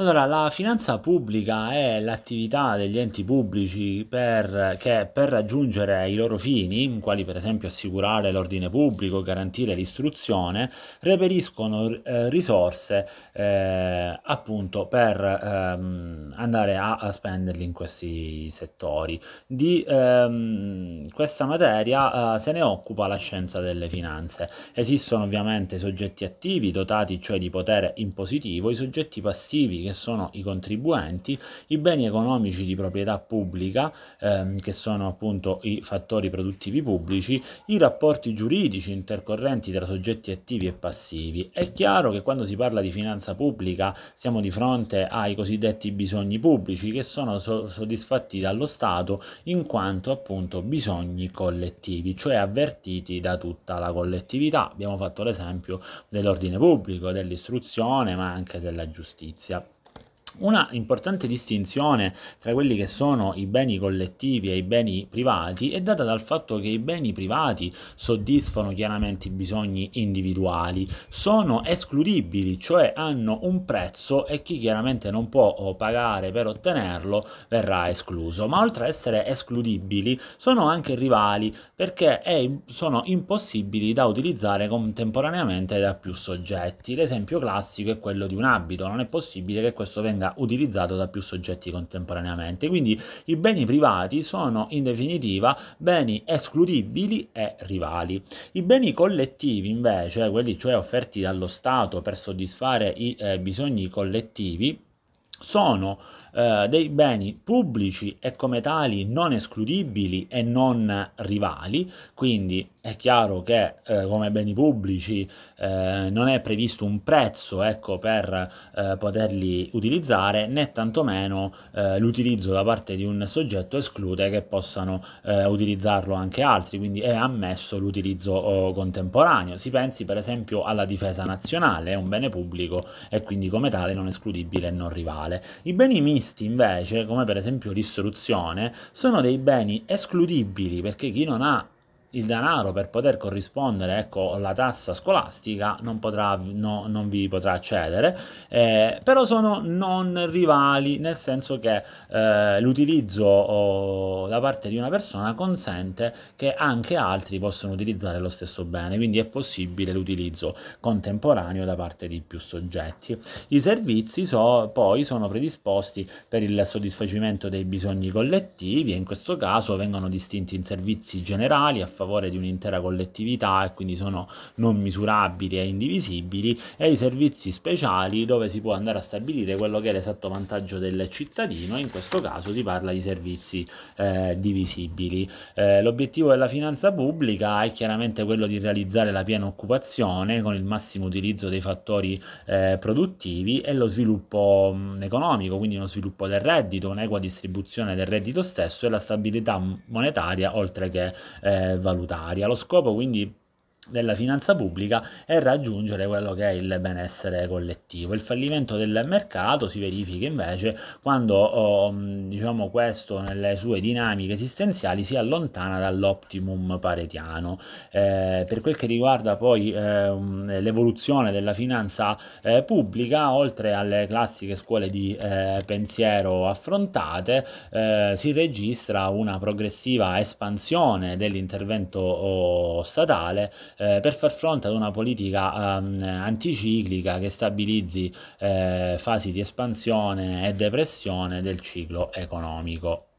Allora, la finanza pubblica è l'attività degli enti pubblici per, che per raggiungere i loro fini, quali per esempio assicurare l'ordine pubblico, garantire l'istruzione, reperiscono eh, risorse eh, appunto per ehm, andare a, a, spenderli in questi settori. Di ehm, questa materia eh, se ne occupa la scienza delle finanze. Esistono ovviamente soggetti attivi dotati cioè di potere impositivo, i soggetti passivi che che sono i contribuenti, i beni economici di proprietà pubblica, ehm, che sono appunto i fattori produttivi pubblici, i rapporti giuridici intercorrenti tra soggetti attivi e passivi. È chiaro che quando si parla di finanza pubblica siamo di fronte ai cosiddetti bisogni pubblici che sono so- soddisfatti dallo Stato in quanto appunto bisogni collettivi, cioè avvertiti da tutta la collettività. Abbiamo fatto l'esempio dell'ordine pubblico, dell'istruzione, ma anche della giustizia. Una importante distinzione tra quelli che sono i beni collettivi e i beni privati è data dal fatto che i beni privati soddisfano chiaramente i bisogni individuali, sono escludibili, cioè hanno un prezzo e chi chiaramente non può pagare per ottenerlo verrà escluso, ma oltre ad essere escludibili sono anche rivali perché è, sono impossibili da utilizzare contemporaneamente da più soggetti. L'esempio classico è quello di un abito, non è possibile che questo venga utilizzato da più soggetti contemporaneamente. Quindi i beni privati sono in definitiva beni escludibili e rivali. I beni collettivi invece, quelli cioè offerti dallo Stato per soddisfare i eh, bisogni collettivi, sono eh, dei beni pubblici e come tali non escludibili e non rivali, quindi è chiaro che eh, come beni pubblici eh, non è previsto un prezzo ecco, per eh, poterli utilizzare né tantomeno eh, l'utilizzo da parte di un soggetto esclude che possano eh, utilizzarlo anche altri, quindi è ammesso l'utilizzo oh, contemporaneo. Si pensi per esempio alla difesa nazionale, è un bene pubblico e quindi come tale non escludibile e non rivale. I beni misti invece, come per esempio l'istruzione, sono dei beni escludibili perché chi non ha il denaro per poter corrispondere ecco, la tassa scolastica non, potrà, no, non vi potrà accedere, eh, però sono non rivali, nel senso che eh, l'utilizzo oh, da parte di una persona consente che anche altri possano utilizzare lo stesso bene, quindi è possibile l'utilizzo contemporaneo da parte di più soggetti. I servizi so, poi sono predisposti per il soddisfacimento dei bisogni collettivi e in questo caso vengono distinti in servizi generali a favore di un'intera collettività e quindi sono non misurabili e indivisibili e i servizi speciali dove si può andare a stabilire quello che è l'esatto vantaggio del cittadino in questo caso si parla di servizi eh, divisibili. Eh, l'obiettivo della finanza pubblica è chiaramente quello di realizzare la piena occupazione con il massimo utilizzo dei fattori eh, produttivi e lo sviluppo mh, economico, quindi uno sviluppo del reddito, un'equa distribuzione del reddito stesso e la stabilità monetaria oltre che eh, valutaria. Lo scopo quindi della finanza pubblica è raggiungere quello che è il benessere collettivo. Il fallimento del mercato si verifica invece quando oh, diciamo questo nelle sue dinamiche esistenziali si allontana dall'optimum paretiano. Eh, per quel che riguarda poi eh, l'evoluzione della finanza eh, pubblica, oltre alle classiche scuole di eh, pensiero affrontate, eh, si registra una progressiva espansione dell'intervento oh, statale eh, per far fronte ad una politica um, anticiclica che stabilizzi eh, fasi di espansione e depressione del ciclo economico.